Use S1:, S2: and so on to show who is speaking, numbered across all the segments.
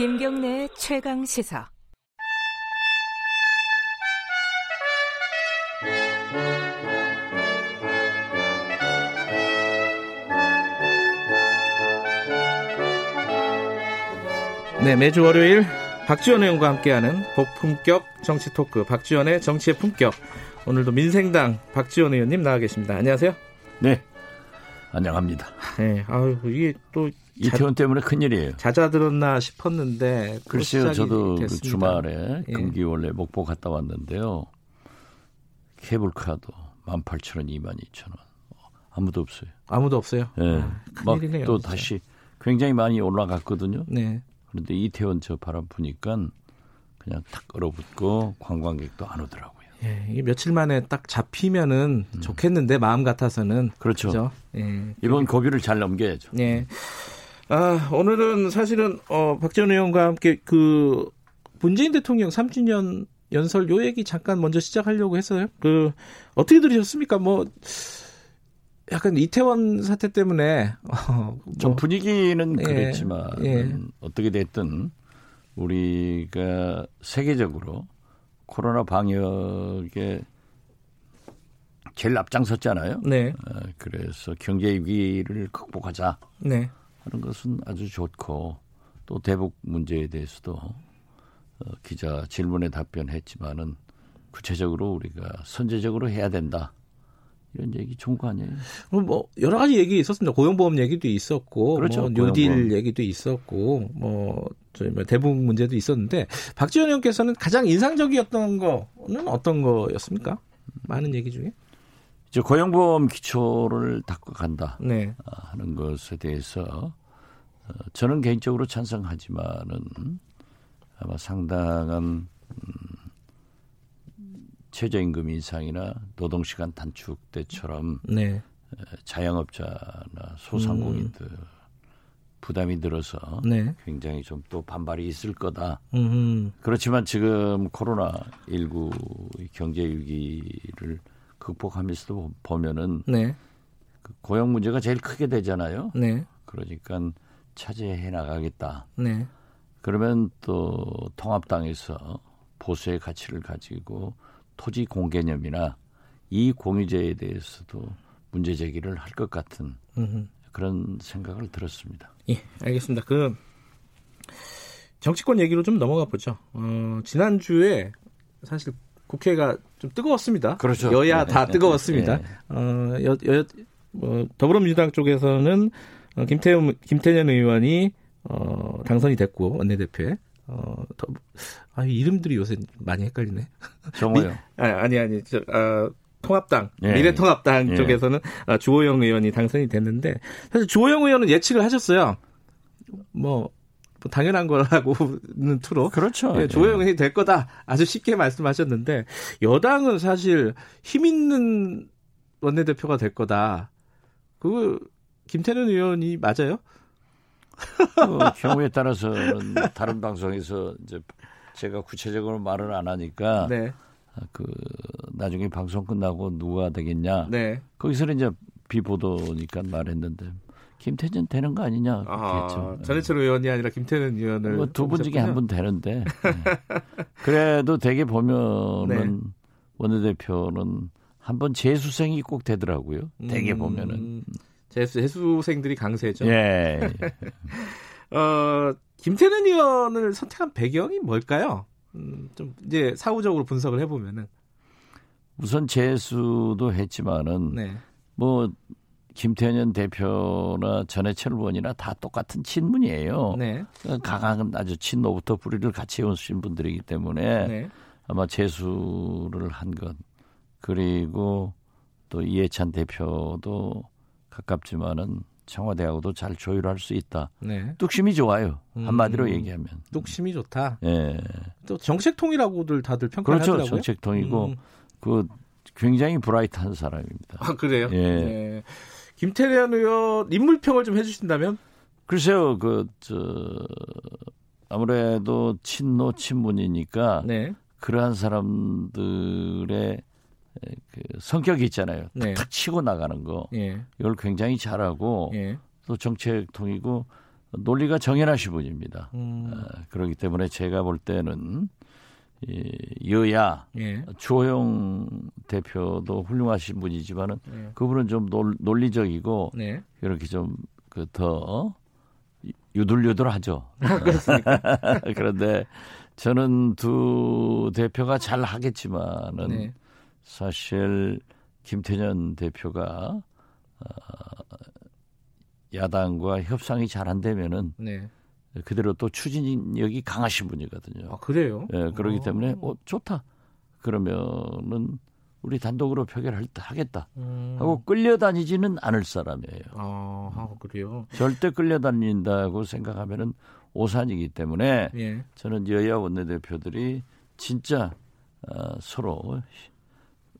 S1: 김경래 최강 시사.
S2: 네, 매주 월요일 박지원 의원과 함께하는 복품격 정치 토크 박지원의 정치의 품격. 오늘도 민생당 박지원 의원님 나와 계십니다. 안녕하세요.
S3: 네. 안녕합니다.
S2: 네, 아유 이게 또
S3: 이태원 때문에 큰일이에요.
S2: 잦아들었나 싶었는데
S3: 글쎄요, 저도 그 주말에 예. 금기 원래 목포 갔다 왔는데요. 케이블카도 18,000원, 22,000원. 아무도 없어요.
S2: 아무도 없어요.
S3: 네. 아, 막또 다시 굉장히 많이 올라갔거든요.
S2: 네.
S3: 그런데 이태원 저 바람 부니까 그냥 탁 얼어붙고 관광객도 안 오더라고요.
S2: 예, 이 며칠 만에 딱 잡히면은 음. 좋겠는데 마음 같아서는
S3: 그렇죠.
S2: 그렇죠? 예.
S3: 이번 고비를 잘 넘겨야죠.
S2: 예. 아, 오늘은 사실은 어 박지원 의원과 함께 그 문재인 대통령 3주년 연설 요 얘기 잠깐 먼저 시작하려고 했어요. 그 어떻게 들으셨습니까? 뭐 약간 이태원 사태 때문에
S3: 어, 뭐, 분위기는 예, 그랬지만 예. 어떻게 됐든 우리가 세계적으로 코로나 방역에 제일 앞장섰잖아요.
S2: 네.
S3: 어, 그래서 경제 위기를 극복하자
S2: 네.
S3: 하는 것은 아주 좋고 또 대북 문제에 대해서도 어, 기자 질문에 답변했지만은 구체적으로 우리가 선제적으로 해야 된다. 이런 얘기 좋은 거 아니에요?
S2: 뭐 여러 가지 얘기 있었습니다. 고용보험 얘기도 있었고, 그렇죠. 뭐 뉴딜 얘기도 있었고, 뭐 저희 뭐 대북 문제도 있었는데 박지원 의원께서는 가장 인상적이었던 거는 어떤 거였습니까? 많은 얘기 중에.
S3: 이제 고용보험 기초를 닦고 간다
S2: 네.
S3: 하는 것에 대해서 어, 저는 개인적으로 찬성하지만은 아마 상당한 음, 최저임금 인상이나 노동시간 단축 때처럼
S2: 네.
S3: 자영업자나 소상공인들 음. 부담이 늘어서
S2: 네.
S3: 굉장히 좀 또 반발이 있을 거다.
S2: 음흠.
S3: 그렇지만 지금 코로나 19 경제 위기를 극복하면서도 보면은
S2: 네.
S3: 그 고용 문제가 제일 크게 되잖아요.
S2: 네.
S3: 그러니까 차지해 나가겠다.
S2: 네.
S3: 그러면 또 통합당에서 보수의 가치를 가지고 토지 공개념이나 이 공유제에 대해서도 문제 제기를 할 것 같은
S2: 음흠.
S3: 그런 생각을 들었습니다.
S2: 예, 알겠습니다. 그 정치권 얘기로 좀 넘어가 보죠. 어, 지난주에 사실 국회가 좀 뜨거웠습니다.
S3: 그렇죠.
S2: 여야 다 네. 뜨거웠습니다. 네. 어, 여, 여, 뭐, 더불어민주당 쪽에서는 어, 김태현, 김태년 의원이 어, 당선이 됐고 원내대표에 어, 더, 아, 이름들이 요새 많이 헷갈리네.
S3: 정호요.
S2: 아니, 아니, 아니, 저, 아, 통합당, 예. 미래통합당 예. 쪽에서는 아, 주호영 의원이 당선이 됐는데, 사실 주호영 의원은 예측을 하셨어요. 뭐, 뭐 당연한 거라고는 투로.
S3: 그렇죠.
S2: 예, 주호영이 될 거다. 아주 쉽게 말씀하셨는데, 여당은 사실 힘 있는 원내대표가 될 거다. 그, 김태년 의원이 맞아요?
S3: 그 경우에 따라서는 다른 방송에서 이제 제가 구체적으로 말을 안 하니까
S2: 네.
S3: 그 나중에 방송 끝나고 누가 되겠냐.
S2: 네.
S3: 거기서는 이제 비보도니까 말했는데 김태진 되는 거 아니냐.
S2: 아, 전해철 의원이 아니라 김태진 의원을
S3: 뭐 두분 중에 한 분 되는데 네. 그래도 되게 보면은 네. 원내대표는 한 번 재수생이 꼭 되더라고요. 되게 보면은. 음.
S2: 재수, 재수생들이 강세죠.
S3: 예.
S2: 어, 김태는 의원을 선택한 배경이 뭘까요? 음, 좀 이제 사후적으로 분석을 해보면은
S3: 우선 재수도 했지만은
S2: 네.
S3: 뭐 김태년 대표나 전해철 의원이나 다 똑같은 친문이에요.
S2: 네.
S3: 강한 아주 친노부터 뿌리를 같이 해오신 분들이기 때문에
S2: 네.
S3: 아마 재수를 한 것 그리고 또 이해찬 대표도 가깝지만은 청와대하고도 잘 조율할 수 있다.
S2: 네.
S3: 뚝심이 좋아요. 한마디로 음, 얘기하면.
S2: 뚝심이 좋다.
S3: 예.
S2: 또 정책통이라고들 다들 평가하더라고요.
S3: 그렇죠. 정책통이고 음. 그 굉장히 브라이트한 사람입니다.
S2: 아 그래요?
S3: 예.
S2: 네. 김태련 의원 인물평을 좀 해주신다면?
S3: 글쎄요, 그 저 아무래도 친노 친문이니까
S2: 네.
S3: 그러한 사람들의 그 성격이 있잖아요. 네. 치고 나가는 거.
S2: 예.
S3: 이걸 굉장히 잘하고
S2: 예.
S3: 또 정책통이고 논리가 정연하신 분입니다.
S2: 음.
S3: 어, 그렇기 때문에 제가 볼 때는 이 여야
S2: 예.
S3: 주호영 대표도 훌륭하신 분이지만은
S2: 네.
S3: 그분은 좀 논, 논리적이고
S2: 네.
S3: 이렇게 좀그더 유들유들하죠.
S2: 그렇습니까?
S3: 그런데 저는 두 대표가 잘 하겠지만은
S2: 네.
S3: 사실 김태년 대표가 어, 야당과 협상이 잘 안 되면은
S2: 네.
S3: 그대로 또 추진력이 강하신 분이거든요.
S2: 아, 그래요?
S3: 예, 그렇기
S2: 어.
S3: 때문에 어 좋다. 그러면은 우리 단독으로 표결할 때 하겠다
S2: 음.
S3: 하고 끌려다니지는 않을 사람이에요.
S2: 아, 아, 그래요?
S3: 절대 끌려다닌다고 생각하면은 오산이기 때문에
S2: 예.
S3: 저는 여야 원내대표들이 진짜 어, 서로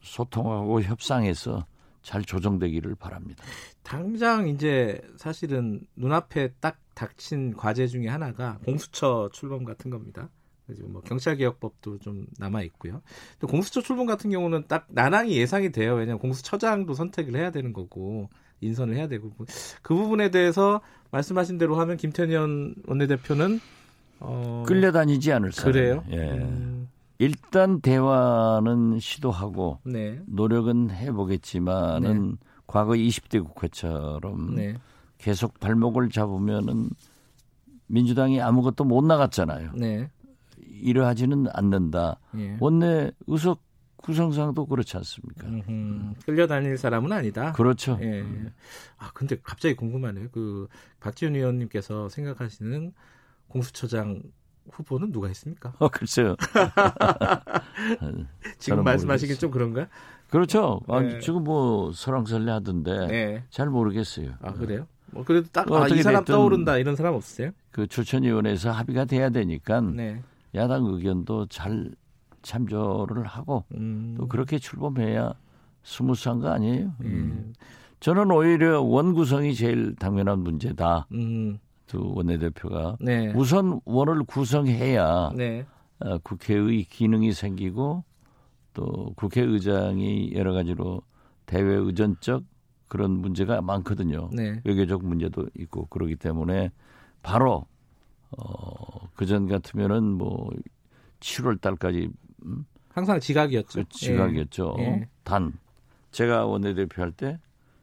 S3: 소통하고 협상해서 잘 조정되기를 바랍니다.
S2: 당장 이제 사실은 눈앞에 딱 닥친 과제 중에 하나가 공수처 출범 같은 겁니다. 그래서 뭐 경찰개혁법도 좀 남아 있고요. 또 공수처 출범 같은 경우는 딱 난항이 예상이 돼요. 왜냐하면 공수처장도 선택을 해야 되는 거고 인선을 해야 되고 그 부분에 대해서 말씀하신 대로 하면 김태년 원내대표는 어,
S3: 끌려다니지 않을 사람.
S2: 그래요?
S3: 예.
S2: 음,
S3: 일단 대화는 시도하고
S2: 네,
S3: 노력은 해보겠지만은 과거 20대 국회처럼
S2: 네,
S3: 계속 발목을 잡으면은 민주당이 아무것도 못 나갔잖아요.
S2: 네,
S3: 이러하지는 않는다.
S2: 예.
S3: 원내 의석 구성상도 그렇지 않습니까?
S2: 음흠, 끌려다닐 사람은 아니다.
S3: 그렇죠.
S2: 예. 아 근데 갑자기 궁금하네요. 그 박지원 의원님께서 생각하시는 공수처장 후보는 누가 있습니까?
S3: 어, 글쎄요.
S2: 지금
S3: 모르겠어요.
S2: 좀 그런가?
S3: 그렇죠. 아,
S2: 네.
S3: 지금 뭐 설왕설래 하던데
S2: 네.
S3: 잘 모르겠어요.
S2: 아 그래요? 뭐 그래도
S3: 딱뭐
S2: 아, 사람 떠오른다 이런 사람 없으세요?
S3: 그 추천위원회에서 합의가 돼야 되니까
S2: 네.
S3: 야당 의견도 잘 참조를 하고
S2: 음.
S3: 또 그렇게 출범해야 스무스한 거 아니에요?
S2: 예.
S3: 음. 저는 오히려 원구성이 제일 당면한 문제다.
S2: 음.
S3: 두 원내대표가
S2: 네.
S3: 우선 원을 구성해야
S2: 네.
S3: 어, 국회의 기능이 생기고 또 국회의장이 여러 가지로 대외 의전적 그런 문제가 많거든요.
S2: 네.
S3: 외교적 문제도 있고 그러기 때문에 바로 어, 그전 같으면은 뭐 7월 달까지 음,
S2: 항상 지각이었죠.
S3: 그 지각이었죠.
S2: 예.
S3: 단 제가 원내대표 할 때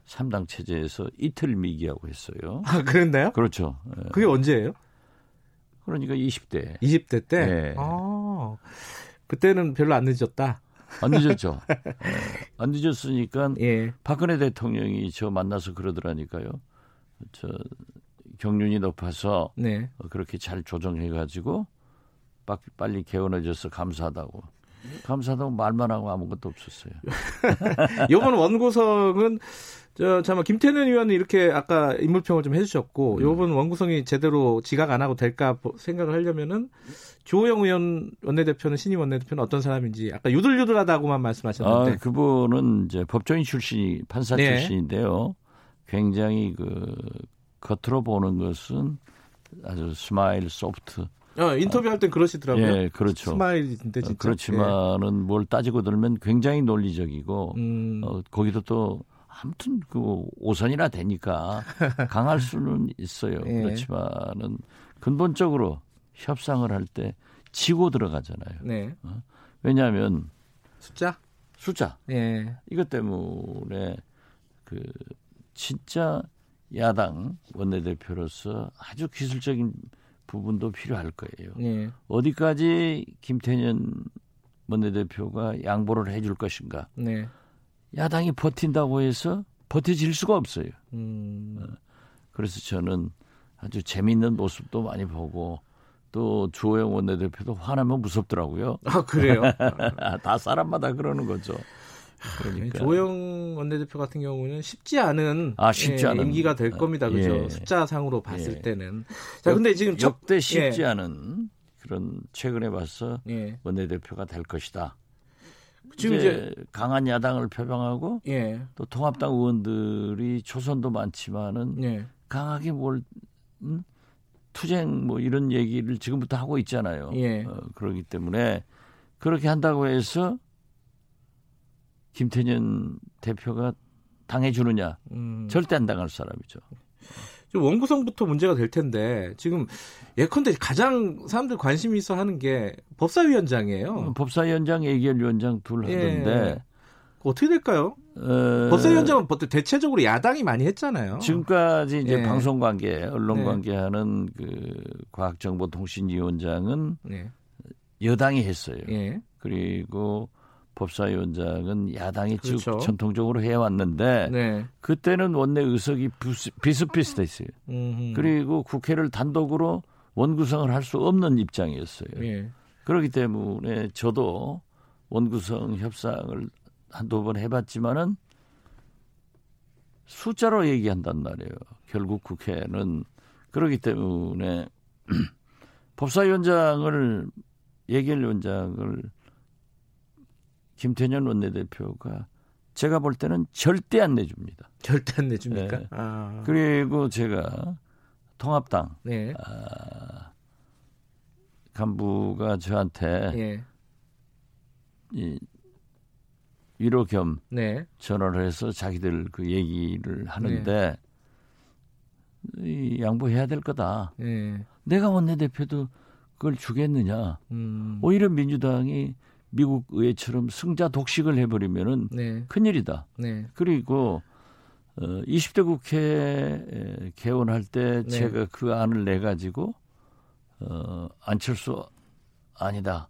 S3: 3당 체제에서 이틀 미기하고 했어요.
S2: 아 그랬나요?
S3: 그렇죠. 예.
S2: 그게 언제예요?
S3: 그러니까 20대
S2: 20대 때.
S3: 네.
S2: 아. 그때는 별로 안 늦었다.
S3: 안 늦었죠. 예. 안 늦었으니까
S2: 예.
S3: 박근혜 대통령이 저 만나서 그러더라니까요. 저 경륜이 높아서
S2: 네.
S3: 어, 그렇게 잘 조정해가지고 빠- 빨리 개원해줘서 감사하다고. 감사하다고 말만 하고 아무것도 없었어요.
S2: 요번 원구성은 저 잠깐 김태년 의원이 이렇게 아까 인물평을 좀 해주셨고
S3: 음.
S2: 요번 원구성이 제대로 지각 안 하고 될까 보- 생각을 하려면은 주호영 의원 원내대표는 신임 원내대표는 어떤 사람인지 아까 유들유들하다고만 말씀하셨는데
S3: 아, 그분은 이제 법조인 출신이 판사
S2: 네.
S3: 출신인데요. 굉장히 그 겉으로 보는 것은 아주 smile soft.
S2: 어, 인터뷰할 땐 그러시더라고요.
S3: 예, 그렇죠.
S2: smile인데
S3: 어,
S2: 진짜.
S3: 그렇지만은 뭘 따지고 들면 굉장히 논리적이고
S2: 예. 음,
S3: 어, 거기도 또 아무튼 그 오선이나 되니까 강할 수는 있어요.
S2: 예.
S3: 그렇지만은 근본적으로 협상을 할 때 지고 들어가잖아요.
S2: 네.
S3: 왜냐하면
S2: 숫자?
S3: 숫자
S2: 예.
S3: 이것 때문에 그 진짜 야당 원내대표로서 아주 기술적인 부분도 필요할 거예요.
S2: 예.
S3: 어디까지 김태년 원내대표가 양보를 해줄 것인가?
S2: 네.
S3: 야당이 버틴다고 해서 버텨질 수가 없어요.
S2: 음,
S3: 그래서 저는 아주 재미있는 모습도 많이 보고 또 주호영 원내대표도 화나면 무섭더라고요.
S2: 아, 그래요?
S3: 다 사람마다 그러는 거죠. 그러니까
S2: 조영 원내대표 같은 경우는 쉽지 않은,
S3: 아, 쉽지
S2: 예,
S3: 않은.
S2: 임기가 될 겁니다. 그죠?
S3: 예.
S2: 숫자상으로 봤을
S3: 예.
S2: 때는. 자, 근데 지금 첫,
S3: 역대 쉽지
S2: 예.
S3: 않은 그런 최근에 봐서
S2: 예.
S3: 원내대표가 될 것이다.
S2: 지금
S3: 이제 강한 야당을 표방하고
S2: 예.
S3: 또 통합당 의원들이 초선도 많지만은
S2: 예.
S3: 강하게 뭘 음? 투쟁 뭐 이런 얘기를 지금부터 하고 있잖아요.
S2: 예.
S3: 어, 그렇기 때문에 그렇게 한다고 해서 김태년 대표가 당해주느냐?
S2: 음.
S3: 절대 안 당할 사람이죠.
S2: 원구성부터 문제가 될 텐데 지금 예컨대 가장 사람들 관심이 있어 하는 게 법사위원장이에요.
S3: 어, 법사위원장, 예결위원장 둘 예. 하던데 예.
S2: 어떻게 될까요? 어... 법사위원장은 대체적으로 야당이 많이 했잖아요.
S3: 지금까지 이제 예. 방송 관계, 언론 관계하는 네. 그 과학정보통신위원장은 네. 여당이 했어요. 예. 그리고 법사위원장은 야당이 그렇죠. 쭉 전통적으로 해왔는데 네. 그때는 원내 의석이 비슷비슷했어요. 음흠. 그리고 국회를 단독으로 원구성을 할 수 없는 입장이었어요. 예. 그렇기 때문에 저도 원구성 협상을 한두 번 해봤지만은 숫자로 얘기한단 말이에요. 결국 국회는 그렇기 때문에 법사위원장을 예결위원장을 김태년 원내대표가 제가 볼 때는 절대 안 내줍니다.
S2: 절대 안 내줍니까?
S3: 네. 아. 그리고 제가 통합당 네. 아, 간부가 저한테 네. 이 위로 겸 네. 전화를 해서 자기들 그 얘기를 하는데 네. 이 양보해야 될 거다. 네. 내가 원내대표도 그걸 주겠느냐. 음. 오히려 민주당이 미국 의회처럼 승자 독식을 해버리면은 네. 큰일이다. 네. 그리고 어, 20대 국회 개원할 때 네. 제가 그 안을 내 가지고 어, 안철수 아니다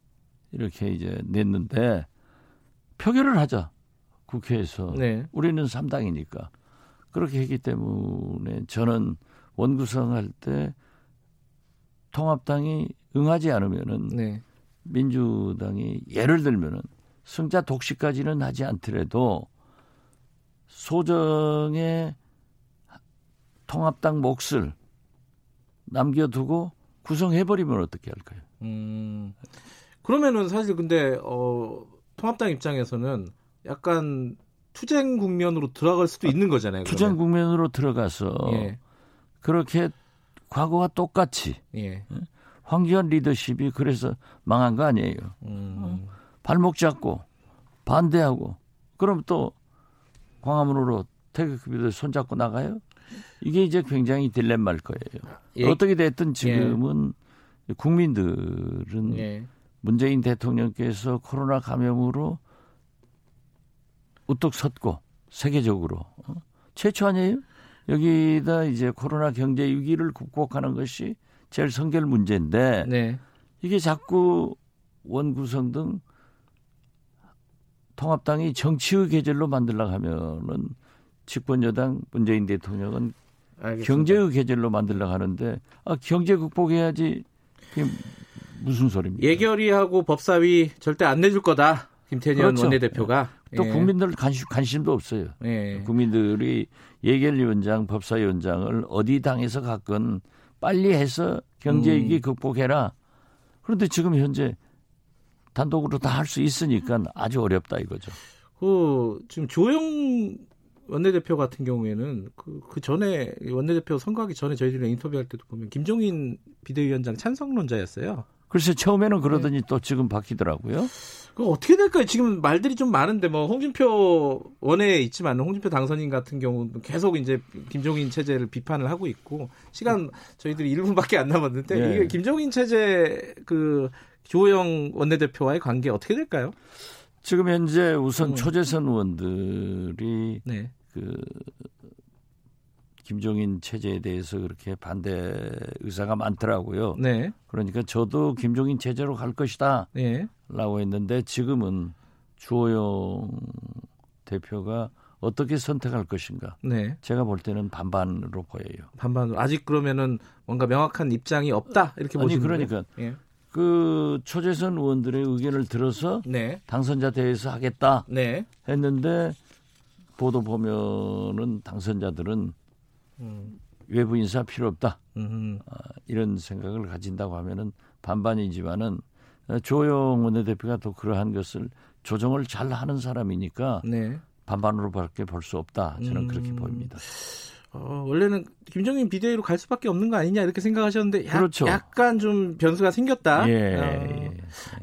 S3: 이렇게 이제 냈는데 표결을 하자 국회에서 네. 우리는 3당이니까 그렇게 했기 때문에 저는 원구성할 때 통합당이 응하지 않으면은 네. 민주당이 예를 들면은 승자 독식까지는 하지 않더라도 소정의 통합당 몫을 남겨두고 구성해버리면 어떻게 할까요? 음,
S2: 그러면은 사실 근데 어, 통합당 입장에서는 약간 투쟁 국면으로 들어갈 수도 있는 거잖아요.
S3: 투쟁 그러면. 국면으로 들어가서 예. 그렇게 과거와 똑같이 예. 황교안 리더십이 그래서 망한 거 아니에요. 음. 어? 발목 잡고 반대하고 그럼 또 광화문으로 태극기들 손잡고 나가요? 이게 이제 굉장히 딜레마일 거예요. 예. 어떻게 됐든 지금은 예. 국민들은 예. 문재인 대통령께서 코로나 감염으로 우뚝 섰고 세계적으로 어? 최초 아니에요? 여기다 이제 코로나 경제 위기를 극복하는 것이 제일 성결 문제인데 네. 이게 자꾸 원구성 등 통합당이 정치의 계절로 만들려 하면은 집권 여당 문재인 대통령은 알겠습니다. 경제의 계절로 만들려 하는데 아 경제 극복해야지 그게 무슨 소리입니까?
S2: 예결위하고 법사위 절대 안 내줄 거다. 김태년 그렇죠. 원내대표가
S3: 또 예. 국민들 관심, 관심도 없어요. 예. 국민들이 예결위원장, 법사위원장을 어디 당에서 갔건 빨리 해서 경제 위기 음. 극복해라. 그런데 지금 현재 단독으로 다 할 수 있으니까 아주 어렵다 이거죠.
S2: 그 지금 조영 원내대표 같은 경우에는 그, 그 전에 원내대표 선거하기 전에 저희들이랑 인터뷰할 때도 보면 김종인 비대위원장 찬성론자였어요.
S3: 글쎄 처음에는 그러더니 네. 또 지금 바뀌더라고요.
S2: 그 어떻게 될까요? 지금 말들이 좀 많은데 뭐 홍준표 원에 있지만 홍준표 당선인 같은 경우는 계속 이제 김종인 체제를 비판을 하고 있고 시간 저희들이 1분밖에 안 남았는데 네. 이게 김종인 체제 그 조호영 원내대표와의 관계 어떻게 될까요?
S3: 지금 현재 우선 음. 초재선 의원들이 네. 그 김종인 체제에 대해서 그렇게 반대 의사가 많더라고요. 네. 그러니까 저도 김종인 체제로 갈 것이다. 네. 라고 했는데 지금은 주호영 대표가 어떻게 선택할 것인가. 네. 제가 볼 때는 반반으로 보여요.
S2: 반반으로. 아직 그러면은 뭔가 명확한 입장이 없다. 이렇게 보시는
S3: 아니 그러니까 예. 그 초재선 의원들의 의견을 들어서 네. 당선자 대회에서 하겠다 네. 했는데 보도 보면은 당선자들은 음. 외부 인사 필요 없다. 음. 아, 이런 생각을 가진다고 하면은 반반이지만은 조영 원내대표가 또 그러한 것을 조정을 잘 하는 사람이니까 네. 반반으로밖에 볼 수 없다. 저는 음. 그렇게 보입니다.
S2: 어, 원래는 김정인 비대위로 갈 수밖에 없는 거 아니냐 이렇게 생각하셨는데 야, 그렇죠. 약간 좀 변수가 생겼다. 예, 어, 예.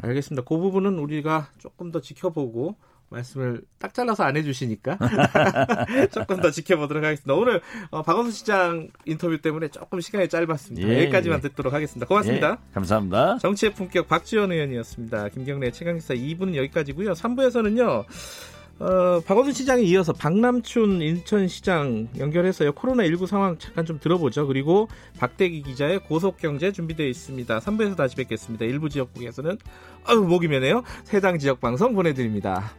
S2: 알겠습니다. 그 부분은 우리가 조금 더 지켜보고 말씀을 딱 잘라서 안 해주시니까 조금 더 지켜보도록 하겠습니다. 오늘 어, 박원순 시장 인터뷰 때문에 조금 시간이 짧았습니다.
S3: 예,
S2: 여기까지만
S3: 예.
S2: 듣도록 하겠습니다. 고맙습니다.
S3: 예, 감사합니다.
S2: 정치의 품격 박지원 의원이었습니다. 김경래 최강기사 2부는 여기까지고요. 3부에서는요. 어, 박원순 시장에 이어서 박남춘 인천시장 연결해서요. 코로나19 상황 잠깐 좀 들어보죠. 그리고 박대기 기자의 고속경제 준비되어 있습니다. 3부에서 다시 뵙겠습니다. 일부 지역국에서는 아유 목이 메네요. 해당 지역 방송 보내드립니다.